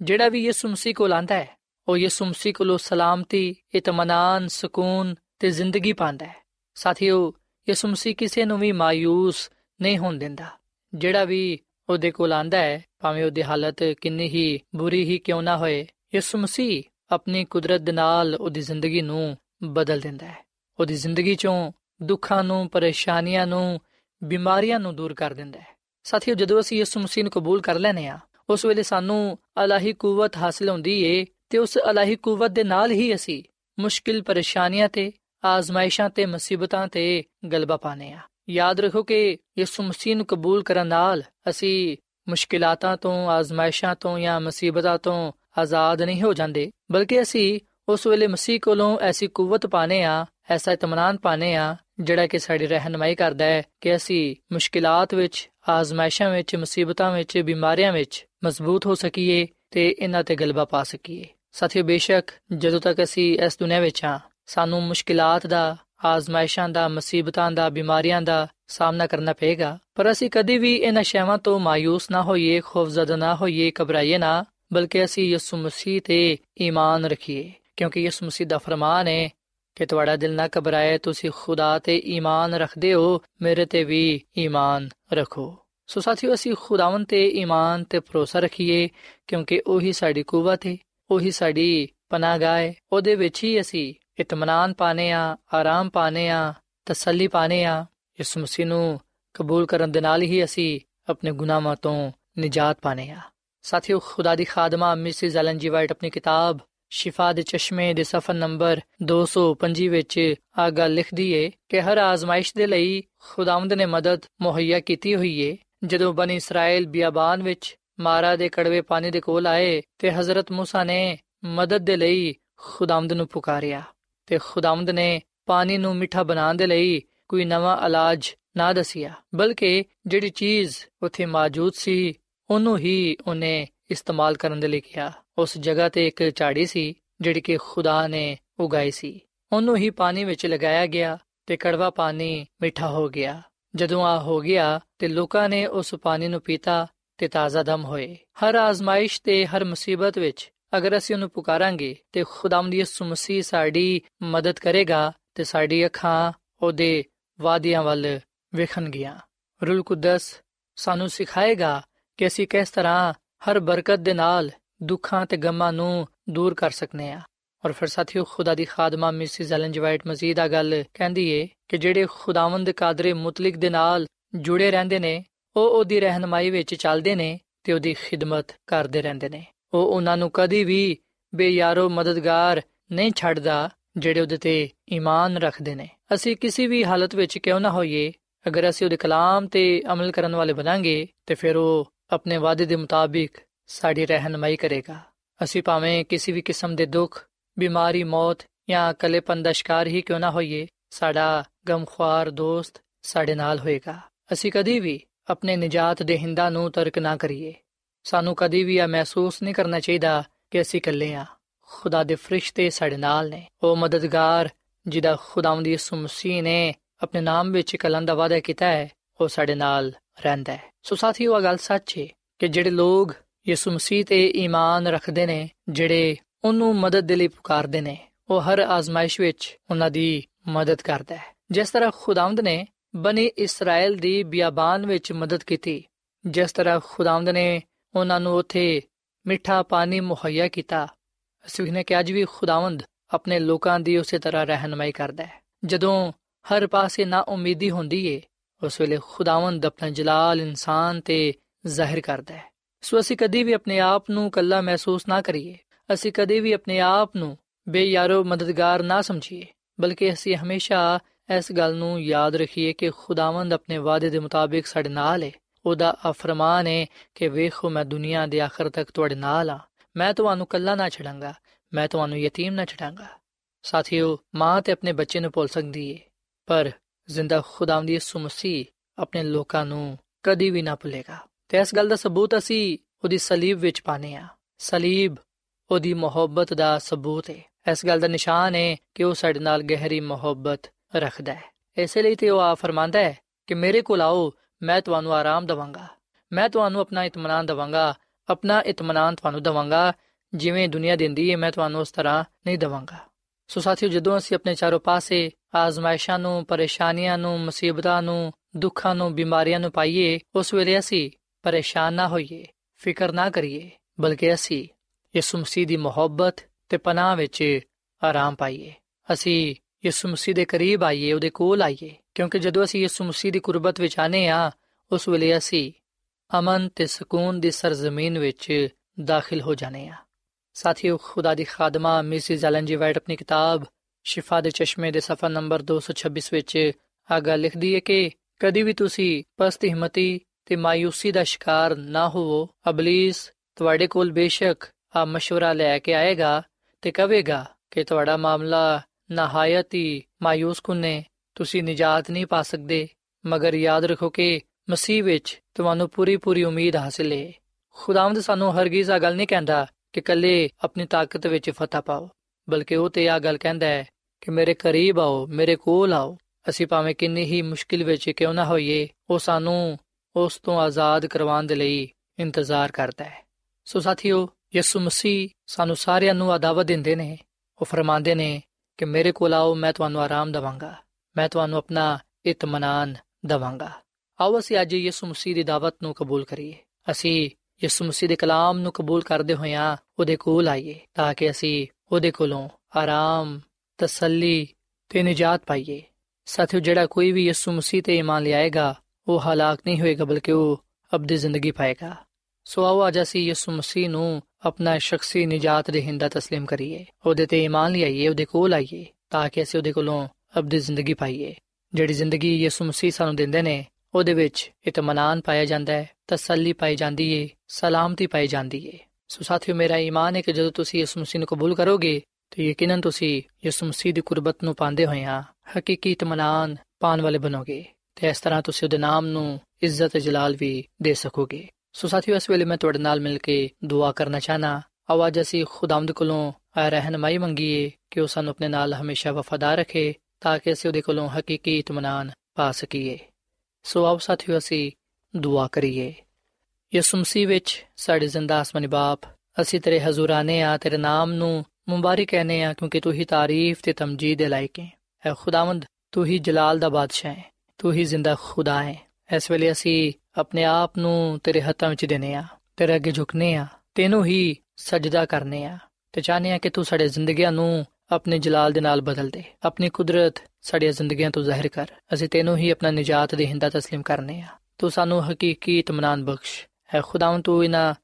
ਜਿਹੜਾ ਵੀ ਯਿਸੂ ਮਸੀਹ ਕੋਲ ਆਂਦਾ ਹੈ, ਉਹ ਯਿਸੂ ਮਸੀਹ ਕੋਲੋਂ ਸਲਾਮਤੀ ਇਤਮਾਨਾਨ ਸਕੂਨ ਤੇ ਜ਼ਿੰਦਗੀ ਪਾਉਂਦਾ ਹੈ। ਸਾਥੀਓ, ਯਿਸੂ ਮਸੀਹ ਕਿਸੇ ਨੂੰ ਵੀ ਮਾਇੂਸ ਨਹੀਂ ਹੋਣ ਦਿੰਦਾ। ਜਿਹੜਾ ਵੀ ਉਹਦੇ ਕੋਲ ਆਂਦਾ ਹੈ, ਭਾਵੇਂ ਉਹਦੀ ਹਾਲਤ ਕਿੰਨੀ ਹੀ ਬੁਰੀ ਹੀ ਕਿਉਂ ਨਾ ਹੋਏ, ਯਿਸੂ ਮਸੀਹ ਆਪਣੀ ਕੁਦਰਤ ਦੇ ਨਾਲ ਉਹਦੀ ਜ਼ਿੰਦਗੀ ਨੂੰ ਬਦਲ ਦਿੰਦਾ ਹੈ। ਉਹਦੀ ਜ਼ਿੰਦਗੀ ਚੋਂ ਦੁੱਖਾਂ ਨੂੰ, ਪਰੇਸ਼ਾਨੀਆਂ ਨੂੰ, ਬਿਮਾਰੀਆਂ ਨੂੰ ਦੂਰ ਕਰ ਦਿੰਦਾ ਹੈ। ਸਾਥੀਓ, ਜਦੋਂ ਅਸੀਂ ਯਿਸੂ ਮਸੀਹ ਨੂੰ ਕਬੂਲ ਕਰ ਲੈਨੇ ਆ ਉਸ ਵੇਲੇ ਸਾਨੂੰ ਅਲਾਹੀ ਕੂਵਤ ਹਾਸਲ ਹੁੰਦੀ ਏ ਤੇ ਉਸ ਅਲਾਹੀ ਕੂਵਤ ਦੇ ਨਾਲ ਹੀ ਅਸੀਂ ਮੁਸ਼ਕਿਲ ਪਰੇਸ਼ਾਨੀਆਂ ਤੇ, ਆਜ਼ਮਾਇਸ਼ਾਂ ਤੇ, ਮੁਸੀਬਤਾਂ ਤੇ ਗਲਬਾ ਪਾਣੇ ਆ ਯਾਦ ਰੱਖੋ ਕਿ ਯਿਸੂ ਮਸੀਹ ਨੂੰ ਕਬੂਲ ਕਰਨ ਨਾਲ ਅਸੀਂ ਮੁਸ਼ਕਿਲਾਤਾਂ ਤੋਂ, ਆਜ਼ਮਾਇਸ਼ਾਂ ਤੋਂ ਜਾਂ ਮੁਸੀਬਤਾਂ ਤੋਂ ਆਜ਼ਾਦ ਨਹੀਂ ਹੋ ਜਾਂਦੇ, ਬਲਕਿ ਅਸੀਂ ਉਸ ਵੇਲੇ ਮਸੀਹ ਕੋਲੋਂ ਐਸੀ ਕੂਵਤ ਪਾਣੇ ਆ ਐਸਾ ਇਤਮਾਨਾਨ ਪਾਣੇ ਆ ਜਿਹੜਾ ਕਿ ਸਾਡੀ ਰਹਿਨਮਾਈ ਕਰਦਾ ਹੈ ਕਿ ਅਸੀਂ ਮੁਸ਼ਕਿਲਾਤ ਵਿੱਚ, ਆਜ਼ਮਾਇਸ਼ਾਂ ਵਿੱਚ, ਮੁਸੀਬਤਾਂ ਵਿੱਚ, ਬਿਮਾਰੀਆਂ ਵਿੱਚ ਮਜ਼ਬੂਤ ਹੋ ਸਕੀਏ ਤੇ ਇਹਨਾਂ ਤੇ ਗਲਬਾ ਪਾ ਸਕੀਏ। ਸਾਥੀਓ, ਬੇਸ਼ੱਕ ਜਦੋਂ ਤੱਕ ਅਸੀਂ ਇਸ ਦੁਨੀਆਂ ਵਿੱਚ ਆ ਸਾਨੂੰ ਮੁਸ਼ਕਿਲਾਤ ਦਾ ਆਜ਼ਮਾਇਸ਼ਾਂ ਦਾ ਮੁਸੀਬਤਾਂ ਦਾ ਬਿਮਾਰੀਆਂ ਦਾ ਸਾਹਮਣਾ ਕਰਨਾ ਪਏਗਾ ਪਰ ਅਸੀਂ ਕਦੇ ਵੀ ਇਹਨਾਂ ਸ਼ੈਵਾਂ ਤੋਂ ਮਾਇੂਸ ਨਾ ਹੋਈਏ ਖੌਫਜ਼ਦਾ ਨਾ ਹੋਈਏ ਘਬਰਾਈਏ ਨਾ ਬਲਕਿ ਅਸੀਂ ਯਿਸੂ ਮਸੀਹ ਤੇ ਈਮਾਨ ਰੱਖੀਏ ਕਿਉਂਕਿ ਯਿਸੂ ਮਸੀਹ ਦਾ ਫਰਮਾਨ ਹੈ ਕਿ ਤੁਹਾਡਾ ਦਿਲ ਨਾ ਘਬਰਾਏ ਤੁਸੀਂ ਖੁਦਾ ਤੇ ਈਮਾਨ ਰੱਖਦੇ ਹੋ ਮੇਰੇ ਤੇ ਵੀ ਈਮਾਨ ਰੱਖੋ ਸੋ ਸਾਥੀਓ ਅਸੀਂ ਖੁਦਾਵੰ ਤੇ ਈਮਾਨ ਤੇ ਭਰੋਸਾ ਰੱਖੀਏ ਕਿਉਂਕਿ ਉਹੀ ਸਾਡੀ ਕੂਵਤ ਹੈ ਉਹੀ ਸਾਡੀ ਪਨਾਹ ਹੈ ਉਹਦੇ ਵਿੱਚ ਹੀ ਅਸੀਂ ਇਤਮਾਨਾਨ ਪਾਣੇ ਆ, ਆਰਾਮ ਪਾਣੇ ਆ, ਤਸੱਲੀ ਪਾਣੇ ਆ, ਇਸ ਮਸੀਹ ਨੂੰ ਕਬੂਲ ਕਰਨ ਦੇ ਨਾਲ ਹੀ ਅਸੀਂ ਆਪਣੇ ਗੁਨਾਹਾਂ ਤੋਂ ਨਜਾਤ ਪਾਣੇ ਆ। ਸਾਥੀਓ, ਖੁਦਾ ਦੀ ਖਾਦਮਾ, ਮਿਸਿਸ ਐਲਨ ਜੀ ਵਾਈਟ ਆਪਣੀ ਕਿਤਾਬ ਸ਼ਿਫਾ ਦੇ ਚਸ਼ਮੇ ਦੇ ਸਫਾ ਨੰਬਰ 225 ਵਿੱਚ ਆ ਗੱਲ ਲਿਖਦੀ ਏ ਕਿ ਹਰ ਆਜ਼ਮਾਇਸ਼ ਦੇ ਲਈ ਖੁਦਾਵੰਦ ਨੇ ਮਦਦ ਮੁਹੱਈਆ ਕੀਤੀ ਹੋਈ ਏ। ਜਦੋਂ ਬਨ ਇਸਰਾਇਲ ਬਿਆਬਾਨ ਵਿੱਚ ਮਾਰਾ ਦੇ ਕੜਵੇ ਪਾਣੀ ਦੇ ਕੋਲ ਆਏ ਤੇ ਹਜ਼ਰਤ ਮੂਸਾ ਨੇ ਮਦਦ ਦੇ ਲਈ ਖੁਦਾਵੰਦ ਨੂੰ ਪੁਕਾਰਿਆ। ਤੇ ਖੁਦਾਵੰਦ ਨੇ ਪਾਣੀ ਨੂੰ ਮਿੱਠਾ ਬਣਾਉਣ ਦੇ ਲਈ ਕੋਈ ਨਵਾਂ ਇਲਾਜ ਨਾ ਦਸਿਆ, ਬਲਕਿ ਜਿਹੜੀ ਚੀਜ਼ ਉੱਥੇ ਮੌਜੂਦ ਸੀ, ਉਹਨੂੰ ਹੀ ਉਹਨੇ ਇਸਤੇਮਾਲ ਕਰਨ ਦੇ ਲਈ ਕਿਹਾ। ਉਸ ਜਗ੍ਹਾ ਤੇ ਇੱਕ ਝਾੜੀ ਸੀ, ਜਿਹੜੀ ਕਿ ਖੁਦਾ ਨੇ ਉਗਾਈ ਸੀ। ਉਹਨੂੰ ਹੀ ਪਾਣੀ ਵਿੱਚ ਲਗਾਇਆ ਗਿਆ ਤੇ ਕੜਵਾ ਪਾਣੀ ਮਿੱਠਾ ਹੋ ਗਿਆ। ਜਦੋਂ ਆ ਹੋ ਗਿਆ ਤੇ ਲੋਕਾਂ ਨੇ ਉਸ ਪਾਣੀ ਨੂੰ ਪੀਤਾ ਤੇ ਤਾਜ਼ਾ ਦਮ ਹੋਏ। ਹਰ ਆਜ਼ਮਾਇਸ਼ ਤੇ ਹਰ ਮੁਸੀਬਤ ਵਿੱਚ ਅਗਰ ਅਸੀਂ ਉਹਨੂੰ ਪੁਕਾਰਾਂਗੇ ਤੇ ਖੁਦਾਮ ਦੀ ਯਿਸੂ ਮਸੀਹ ਸਾਡੀ ਮਦਦ ਕਰੇਗਾ ਤੇ ਸਾਡੀ ਅੱਖਾਂ ਉਹਦੇ ਵਾਅਦਿਆਂ ਵੱਲ ਵੇਖਣਗੀਆਂ। ਰੂਲ ਕੁਦਸ ਸਾਨੂੰ ਸਿਖਾਏਗਾ ਕਿ ਅਸੀਂ ਕਿਸ ਤਰ੍ਹਾਂ ਹਰ ਬਰਕਤ ਦੇ ਨਾਲ ਦੁੱਖਾਂ ਤੇ ਗਮਾਂ ਨੂੰ ਦੂਰ ਕਰ ਸਕਨੇ ਆ। ਔਰ ਫਿਰ ਸਾਥੀਓ, ਖੁਦਾ ਦੀ ਖਾਦਮਾ ਮਿਸਿਸ ਐਲਨ ਜਵਾਈਟ ਮਜ਼ੀਦ ਆ ਗੱਲ ਕਹਿੰਦੀ ਏ ਕਿ ਜਿਹੜੇ ਖੁਦਾਵੰਦ ਕਾਦਰੇ ਮੁਤਲਕ ਦੇ ਨਾਲ ਜੁੜੇ ਰਹਿੰਦੇ ਨੇ, ਉਹ ਉਹਦੀ ਰਹਿਨਮਾਈ ਵਿੱਚ ਚੱਲਦੇ ਨੇ ਤੇ ਉਹਦੀ ਖਿਦਮਤ ਕਰਦੇ ਰਹਿੰਦੇ ਨੇ। ਉਹ ਉਹਨਾਂ ਨੂੰ ਕਦੀ ਵੀ ਬੇਯਾਰੋ ਮਦਦਗਾਰ ਨਹੀਂ ਛੱਡਦਾ, ਜਿਹੜੇ ਉਹਦੇ ਤੇ ਈਮਾਨ ਰੱਖਦੇ ਨੇ। ਅਸੀਂ ਕਿਸੇ ਵੀ ਹਾਲਤ ਵਿੱਚ ਕਿਉਂ ਨਾ ਹੋਈਏ, ਅਗਰ ਅਸੀਂ ਉਹਦੇ ਕਲਾਮ ਤੇ ਅਮਲ ਕਰਨ ਵਾਲੇ ਬਣਾਂਗੇ, ਤੇ ਫਿਰ ਉਹ ਆਪਣੇ ਵਾਅਦੇ ਦੇ ਮੁਤਾਬਿਕ ਸਾਡੀ ਰਹਿਨਮਾਈ ਕਰੇਗਾ। ਅਸੀਂ ਭਾਵੇਂ ਕਿਸੇ ਵੀ ਕਿਸਮ ਦੇ ਦੁੱਖ, ਬਿਮਾਰੀ, ਮੌਤ ਜਾਂ ਕਲੇਪਨ ਦਾ ਸ਼ਿਕਾਰ ਹੀ ਕਿਉਂ ਨਾ ਹੋਈਏ, ਸਾਡਾ ਗਮਖਵਾਰ ਦੋਸਤ ਸਾਡੇ ਨਾਲ ਹੋਏਗਾ। ਅਸੀਂ ਕਦੀ ਵੀ ਆਪਣੇ ਨਜਾਤ ਦੇ ਹਿੰਦਾ ਨੂੰ ਤਰਕ ਨਾ ਕਰੀਏ। ਸਾਨੂੰ ਕਦੀ ਵੀ ਇਹ ਮਹਿਸੂਸ ਨਹੀਂ ਕਰਨਾ ਚਾਹੀਦਾ ਕਿ ਅਸੀਂ ਇਕੱਲੇ ਆ ਖੁਦਾ ਦੇ ਫਰਿਸ਼ਤੇ ਸਾਡੇ ਨਾਲ ਨੇ। ਉਹ ਮਦਦਗਾਰ, ਜਿਹਦਾ ਖੁਦਾਵੰਦ ਯਿਸੂ ਮਸੀਹ ਨੇ ਆਪਣੇ ਨਾਮ ਵਿੱਚ ਕਲਮ ਦਾ ਵਾਅਦਾ ਕੀਤਾ ਹੈ, ਉਹ ਸਾਡੇ ਨਾਲ ਰਹਿੰਦਾ ਹੈ। ਸੋ ਸਾਥੀਓ, ਇਹ ਗੱਲ ਸੱਚ ਹੈ ਕਿ ਜਿਹੜੇ ਲੋਗ ਯਿਸੂ ਮਸੀਹ ਤੇ ਈਮਾਨ ਰੱਖਦੇ ਨੇ, ਜਿਹੜੇ ਉਹਨੂੰ ਮਦਦ ਦੇ ਲਈ ਪੁਕਾਰਦੇ ਨੇ, ਉਹ ਹਰ ਆਜ਼ਮਾਇਸ਼ ਵਿੱਚ ਉਹਨਾਂ ਦੀ ਮਦਦ ਕਰਦਾ ਹੈ। ਜਿਸ ਤਰ੍ਹਾਂ ਖੁਦਾਵੰਦ ਨੇ ਬਨੀ ਇਸਰਾਇਲ ਦੀ ਬਿਆਬਾਨ ਵਿੱਚ ਮਦਦ ਕੀਤੀ, ਜਿਸ ਤਰ੍ਹਾਂ ਖੁਦਾਵੰਦ ਨੇ ਉਹਨਾਂ ਨੂੰ ਉੱਥੇ ਮਿੱਠਾ ਪਾਣੀ ਮੁਹੱਈਆ ਕੀਤਾ। ਅਸੀਂ ਨੇ ਕਿ ਅੱਜ ਵੀ ਖੁਦਾਵੰਦ ਆਪਣੇ ਲੋਕਾਂ ਦੀ ਉਸੇ ਤਰ੍ਹਾਂ ਰਹਿਨਮਾਈ ਕਰਦਾ ਹੈ। ਜਦੋਂ ਹਰ ਪਾਸੇ ਨਾ ਉਮੀਦੀ ਹੁੰਦੀ ਏ, ਉਸ ਵੇਲੇ ਖੁਦਾਵੰਦ ਆਪਣਾ ਜਲਾਲ ਇਨਸਾਨ ਤੇ ਜ਼ਾਹਿਰ ਕਰਦਾ ਹੈ। ਸੋ ਅਸੀਂ ਕਦੀ ਵੀ ਆਪਣੇ ਆਪ ਨੂੰ ਕੱਲਾ ਮਹਿਸੂਸ ਨਾ ਕਰੀਏ। ਅਸੀਂ ਕਦੀ ਵੀ ਆਪਣੇ ਆਪ ਨੂੰ ਬੇਯਾਰੋ ਮਦਦਗਾਰ ਨਾ ਸਮਝੀਏ। ਬਲਕਿ ਅਸੀਂ ਹਮੇਸ਼ਾ ਇਸ ਗੱਲ ਨੂੰ ਯਾਦ ਰੱਖੀਏ ਕਿ ਖੁਦਾਵੰਦ ਆਪਣੇ ਵਾਅਦੇ ਦੇ ਮੁਤਾਬਿਕ ਸਾਡੇ ਨਾਲ ਹੈ ਉਹਦਾ ਫਰਮਾਨ ਹੈ ਕਿ ਵੇਖੋ ਮੈਂ ਦੁਨੀਆ ਦੇ ਆਖਰ ਤੱਕ ਤੁਹਾਡੇ ਨਾਲ ਆ। ਮੈਂ ਤੁਹਾਨੂੰ ਕੱਲਾ ਨਾ ਛੱਡਾਂਗਾ। ਮੈਂ ਤੁਹਾਨੂੰ ਯਤੀਮ ਨਾ ਛੱਡਾਂਗਾ। ਸਾਥੀਓ, ਮਾਂ ਤੇ ਆਪਣੇ ਬੱਚੇ ਨੂੰ ਭੁੱਲ ਸਕਦੀ ਏ। ਪਰ ਜ਼ਿੰਦਾ ਖੁਦਾਵੰਦ ਯਿਸੂ ਮਸੀਹ ਆਪਣੇ ਲੋਕਾਂ ਨੂੰ ਕਦੀ ਵੀ ਨਾ ਭੁੱਲੇਗਾ। ਤੇ ਇਸ ਗੱਲ ਦਾ ਸਬੂਤ ਅਸੀਂ ਉਹਦੀ ਸਲੀਬ ਵਿੱਚ ਪਾਨੇ ਆ ਸਲੀਬ ਉਹਦੀ ਮੁਹੱਬਤ ਦਾ ਸਬੂਤ ਹੈ ਇਸ ਗੱਲ ਦਾ ਨਿਸ਼ਾਨ ਹੈ ਕਿ ਉਹ ਸਾਡੇ ਨਾਲ ਗਹਿਰੀ ਮੁਹੱਬਤ ਰੱਖਦਾ ਹੈ ਇਸੇ ਲਈ ਤੇ ਉਹ ਆ ਫਰਮਾਂਦਾ ਹੈ ਕਿ ਮੇਰੇ ਕੋਲ ਆਓ ਮੈਂ ਤੁਹਾਨੂੰ ਆਰਾਮ ਦਵਾਂਗਾ। ਮੈਂ ਤੁਹਾਨੂੰ ਆਪਣਾ ਇਤਮਾਨਾਨ ਦਵਾਂਗਾ। ਆਪਣਾ ਇਤਮਾਨਾਨ ਤੁਹਾਨੂੰ ਦਵਾਂਗਾ। ਜਿਵੇਂ ਦੁਨੀਆ ਦਿੰਦੀ ਹੈ ਮੈਂ ਤੁਹਾਨੂੰ ਉਸ ਤਰ੍ਹਾਂ ਨਹੀਂ ਦਵਾਂਗਾ। ਸੋ ਸਾਥੀਓ, ਜਦੋਂ ਅਸੀਂ ਆਪਣੇ ਚਾਰੋਂ ਪਾਸੇ ਆਜ਼ਮਾਇਸ਼ਾਂ ਨੂੰ, ਪਰੇਸ਼ਾਨੀਆਂ ਨੂੰ, ਮੁਸੀਬਤਾਂ ਨੂੰ, ਦੁੱਖਾਂ ਨੂੰ, ਬਿਮਾਰੀਆਂ ਨੂੰ ਪਾਈਏ, ਉਸ ਵੇਲੇ ਅਸੀਂ ਪਰੇਸ਼ਾਨ ਨਾ ਹੋਈਏ, ਫਿਕਰ ਨਾ ਕਰੀਏ, ਬਲਕਿ ਅਸੀਂ ਯਿਸੂ ਮਸੀਹ ਦੀ ਮੁਹੱਬਤ ਤੇ ਪਨਾਹ ਵਿੱਚ ਆਰਾਮ ਪਾਈਏ। ਅਸੀਂ ਯਿਸੂ ਮਸੀਹ ਦੇ ਕਰੀਬ ਆਈਏ, ਉਹਦੇ ਕੋਲ ਆਈਏ। ਕਿਉਂਕਿ ਜਦੋਂ ਅਸੀਂ ਯਿਸੂ ਮਸੀਹ ਦੀ ਕੁਰਬਤ ਵਿੱਚ ਆਨੇ ਆ ਉਸ ਵੇਲੇ ਅਸੀਂ ਅਮਨ ਤੇ ਸਕੂਨ ਦੀ ਸਰਜ਼ਮੀਨ ਵਿੱਚ ਦਾਖਲ ਹੋ ਜਾਣੇ ਆ ਸਾਥੀਓ ਖੁਦਾ ਦੀ ਖਾਦਮਾ ਮਿਸਿਸ ਐਲਨ ਜੀ ਵਾਈਟ ਆਪਣੀ ਕਿਤਾਬ ਸ਼ਿਫਾ ਦੇ ਚਸ਼ਮੇ ਦੇ ਸਫਾ ਨੰਬਰ 226 ਵਿੱਚ ਆਗਾ ਲਿਖਦੀ ਹੈ ਕਿ ਕਦੀ ਵੀ ਤੁਸੀਂ ਪਸਤ ਹਿੰਮਤੀ ਤੇ ਮਾਇੂਸੀ ਦਾ ਸ਼ਿਕਾਰ ਨਾ ਹੋਵੋ ਅਬਲਿਸ ਤੁਹਾਡੇ ਕੋਲ ਬੇਸ਼ੱਕ ਆ مشورہ ਲੈ ਕੇ ਆਏਗਾ ਤੇ ਕਹੇਗਾ ਕਿ ਤੁਹਾਡਾ ਮਾਮਲਾ ਨਹਾਇਤ ਹੀ ਮਾਇੂਸ ਕੁਨੇ ਤੁਸੀਂ ਨਜਾਤ ਨਹੀਂ ਪਾ ਸਕਦੇ, ਮਗਰ ਯਾਦ ਰੱਖੋ ਕਿ ਮਸੀਹ ਵਿੱਚ ਤੁਹਾਨੂੰ ਪੂਰੀ ਪੂਰੀ ਉਮੀਦ ਹਾਸਲ ਹੈ ਖੁਦਾਵੰਦ ਸਾਨੂੰ ਹਰਗਿਜ਼ ਆ ਗੱਲ ਨਹੀਂ ਕਹਿੰਦਾ ਕਿ ਕੱਲੇ ਆਪਣੀ ਤਾਕਤ ਵਿੱਚ ਫਤਹ ਪਾਓ, ਬਲਕਿ ਉਹ ਤੇ ਆ ਗੱਲ ਕਹਿੰਦਾ ਹੈ ਕਿ ਮੇਰੇ ਕਰੀਬ ਆਓ, ਮੇਰੇ ਕੋਲ ਆਓ। ਅਸੀਂ ਭਾਵੇਂ ਕਿੰਨੀ ਹੀ ਮੁਸ਼ਕਿਲ ਵਿੱਚ ਕਿਉਂ ਨਾ ਹੋਈਏ, ਉਹ ਸਾਨੂੰ ਉਸ ਤੋਂ ਆਜ਼ਾਦ ਕਰਵਾਉਣ ਦੇ ਲਈ ਇੰਤਜ਼ਾਰ ਕਰਦਾ ਹੈ। ਸੋ ਸਾਥੀਓ, ਯਿਸੂ ਮਸੀਹ ਸਾਨੂੰ ਸਾਰਿਆਂ ਨੂੰ ਆਦਾਵਤ ਦਿੰਦੇ ਨੇ, ਉਹ ਫਰਮਾਉਂਦੇ ਨੇ ਕਿ ਮੇਰੇ ਕੋਲ ਆਓ, ਮੈਂ ਤੁਹਾਨੂੰ ਆਰਾਮ ਦਵਾਂਗਾ। ਮੈਂ ਤੁਹਾਨੂੰ ਆਪਣਾ ਇਤਮਾਨਾਨ ਦਵਾਂਗਾ ਆਓ ਅਸੀਂ ਅੱਜ ਯਿਸੂ ਮਸੀਹ ਦੀ ਦਾਵਤ ਨੂੰ ਕਬੂਲ ਕਰੀਏ ਅਸੀਂ ਯਿਸੂ ਮਸੀਹ ਦੇ ਕਲਾਮ ਨੂੰ ਕਬੂਲ ਕਰਦੇ ਹੋਇਆਂ ਉਹਦੇ ਕੋਲ ਆਈਏ ਤਾਂ ਕਿ ਅਸੀਂ ਉਹਦੇ ਕੋਲੋਂ ਆਰਾਮ ਤਸੱਲੀ ਤੇ ਨਜਾਤ ਪਾਈਏ ਸਾਥੀਓ ਜਿਹੜਾ ਕੋਈ ਵੀ ਯਿਸੂ ਮਸੀਹ ਤੇ ਈਮਾਨ ਲਿਆਏਗਾ ਉਹ ਹਲਾਕ ਨਹੀਂ ਹੋਏਗਾ ਬਲਕਿ ਉਹ ਅਬਦੀ ਜ਼ਿੰਦਗੀ ਪਾਏਗਾ ਸੋ ਆਓ ਅੱਜ ਅਸੀਂ ਯਿਸੂ ਮਸੀਹ ਨੂੰ ਆਪਣਾ ਸ਼ਖਸੀ ਨਜਾਤ ਦੇ ਹਿੰਦਾ تسلیم ਕਰੀਏ ਉਹਦੇ ਤੇ ਈਮਾਨ ਲਿਆਈਏ ਉਹਦੇ ਕੋਲ ਆਈਏ ਤਾਂ ਕਿ ਅਸੀਂ ਉਹਦੇ ਕੋਲੋਂ ਅਬਦੀ ਜ਼ਿੰਦਗੀ ਪਾਈਏ। ਜਿਹੜੀ ਜ਼ਿੰਦਗੀ ਯਿਸੂ ਮਸੀਹ ਸਾਨੂੰ ਦਿੰਦੇ ਨੇ, ਉਹਦੇ ਵਿੱਚ ਇਤਮਾਨਾਨ ਪਾਇਆ ਜਾਂਦਾ ਹੈ, ਤਸੱਲੀ ਪਾਈ ਜਾਂਦੀ ਏ, ਸਲਾਮਤੀ ਪਾਈ ਜਾਂਦੀ ਏ। ਸੋ ਸਾਥੀਓ, ਮੇਰਾ ਈਮਾਨ ਹੈ ਕਿ ਜਦੋਂ ਤੁਸੀਂ ਯਿਸੂ ਮਸੀਹ ਨੂੰ ਕਬੂਲ ਕਰੋਗੇ, ਤੇ ਯਕੀਨਨ ਤੁਸੀਂ ਯਿਸੂ ਮਸੀਹ ਦੀ ਕੁਰਬਤ ਨੂੰ ਪਾਉਂਦੇ ਹੋਏ ਆ ਹਕੀਕੀ ਇਤਮਾਨਾਨ ਪਾਣ ਵਾਲੇ ਬਣੋਗੇ ਤੇ ਇਸ ਤਰ੍ਹਾਂ ਤੁਸੀਂ ਉਹਦੇ ਨਾਮ ਨੂੰ ਇੱਜ਼ਤ ਤੇ ਜਲਾਲ ਵੀ ਦੇ ਸਕੋਗੇ। ਸੋ ਸਾਥੀਓ, ਇਸ ਵੇਲੇ ਮੈਂ ਤੁਹਾਡੇ ਨਾਲ ਮਿਲ ਕੇ ਦੁਆ ਕਰਨਾ ਚਾਹਨਾ ਆਵਾਜ਼ ਅਸੀਂ ਖੁਦਾਵੰਦ ਕੋਲੋਂ ਰਹਿਨਮਾਈ ਮੰਗੀਏ ਕਿ ਉਹ ਸਾਨੂੰ ਆਪਣੇ ਨਾਲ ਹਮੇਸ਼ਾ ਵਫਾਦਾਰ ਰੱਖੇ ਤਾਂ ਕਿ ਅਸੀਂ ਉਹਦੇ ਕੋਲੋਂ ਹਕੀਕੀ ਇਤਮਾਨਾਨ ਪਾ ਸਕੀਏ। ਸੋ ਆਓ ਸਾਥੀਓ, ਅਸੀਂ ਦੁਆ ਕਰੀਏ। ਯਿਸੂ ਮਸੀਹ ਵਿੱਚ ਸਾਡੇ ਜ਼ਿੰਦਾ ਆਸਮਾਨੀ ਬਾਪ, ਅਸੀਂ ਤੇਰੇ ਹਜ਼ੂਰਾਨੇ ਆ, ਤੇਰੇ ਨਾਮ ਨੂੰ ਮੁਬਾਰਕ ਕਹਨੇ ਆ, ਕਿਉਂਕਿ ਤੂੰ ਹੀ ਤਾਰੀਫ ਤੇ ਤਮਜੀਦ ਦੇ ਲਾਇਕ ਹੈ। ਐ ਖੁਦਾਵੰਦ, ਤੂੰ ਹੀ ਜਲਾਲ ਦਾ ਬਾਦਸ਼ਾਹ ਹੈ। ਤੂੰ ਹੀ ਜ਼ਿੰਦਾ ਖੁਦਾ ਹੈ। ਇਸ ਵੇਲੇ ਅਸੀਂ ਆਪਣੇ ਆਪ ਨੂੰ ਤੇਰੇ ਹੱਥਾਂ ਵਿੱਚ ਦੇਨੇ ਆ, ਤੇਰੇ ਅੱਗੇ ਝੁਕਨੇ ਆ, ਤੈਨੂੰ ਹੀ ਸਜਦਾ ਕਰਨੇ ਆ। ਤੇ ਚਾਹਨੇ ਆ ਕਿ ਤੂੰ ਸਾਡੇ ਜ਼ਿੰਦਗੀਆਂ ਨੂੰ ਆਪਣੇ ਜਲਾਲ ਦੇ ਨਾਲ ਬਦਲ ਦੇ। ਆਪਣੀ ਕੁਦਰਤ ਸਾਡੀਆਂ ਜ਼ਿੰਦਗੀਆਂ ਤੋਂ ਜ਼ਾਹਿਰ ਕਰ। ਅਸੀਂ ਤੈਨੂੰ ਹੀ ਆਪਣਾ ਨਜਾਤ ਦੇ ਹਿੰਦਾ تسلیم ਕਰਨੇ ਆ। ਤੂੰ ਸਾਨੂੰ ਹਕੀਕੀ ਇਤਮਾਨਾਨ ਬਖਸ਼। ਹੈ ਖੁਦਾਵੰ ਤੂੰ ਇਹਨਾਂ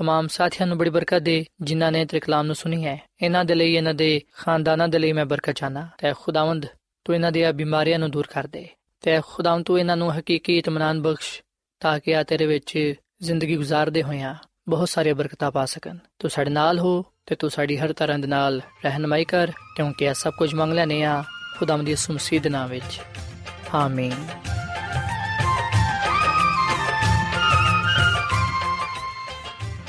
तमाम ਸਾਥੀਆਂ ਨੂੰ ਬੜੀ ਬਰਕਤ ਦੇ, ਜਿਨ੍ਹਾਂ ਨੇ ਤੇਰੇ ਕਲਾਮ ਨੂੰ ਸੁਣੀ ਹੈ। ਇਹਨਾਂ ਦੇ ਲਈ, ਇਹਨਾਂ ਦੇ ਖਾਨਦਾਨਾਂ ਦੇ ਲਈ ਮੈਂ ਬਰਕਤ ਚਾਹਨਾ ਤੇ ਖੁਦਾਵੰਦ, ਤੂੰ ਇਹਨਾਂ ਦੀਆਂ ਬਿਮਾਰੀਆਂ ਨੂੰ ਦੂਰ ਕਰ ਦੇ। ਤੇ ਖੁਦਾਵੰ ਤੂੰ ਇਹਨਾਂ ਨੂੰ ਹਕੀਕੀ ਇਤਮਾਨਾਨ ਬਖਸ਼, ਤਾਂ ਕਿ ਆ ਤੇਰੇ ਵਿੱਚ ਜ਼ਿੰਦਗੀ گزارਦੇ ਹੋਈਆਂ ਬਹੁਤ ਸਾਰੇ ਬਰਕਤਾਂ ਪਾ ਸਕਣ। ਤੂੰ ਸਾਡੇ ਨਾਲ ਹੋ ਤੇ ਤੂੰ ਸਾਡੀ ਹਰ ਤਰ੍ਹਾਂ ਦੇ ਨਾਲ ਰਹਿਨਮਾਈ ਕਰ, ਕਿਉਂਕਿ ਇਹ ਸਭ ਕੁਝ ਮੰਗ ਲੈਨੇ ਆ ਖੁਦਾਵੰਦ ਦੀ ਸੁਮਸੀਦ ਨਾਮ ਵਿੱਚ। ਆਮੀਨ।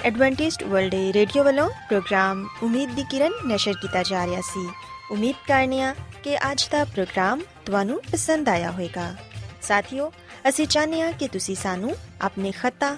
ਐਡਵੈਂਟਿਸਟ ਵਰਲਡ ਰੇਡੀਓ ਵੱਲੋਂ ਪ੍ਰੋਗਰਾਮ ਉਮੀਦ ਦੀ ਕਿਰਨ ਨਿਸ਼ਰ ਕੀਤਾ ਜਾ ਰਿਹਾ ਸੀ। ਉਮੀਦ ਕਰਨੀਆ ਕਿ ਅੱਜ ਦਾ ਪ੍ਰੋਗਰਾਮ ਤੁਹਾਨੂੰ ਪਸੰਦ ਆਇਆ ਹੋਵੇਗਾ। ਸਾਥੀਓ, ਅਸੀਂ ਚਾਹੁੰਦੇ ਹਾਂ ਕਿ ਤੁਸੀਂ ਸਾਨੂੰ ਆਪਣੇ ਖਤਾ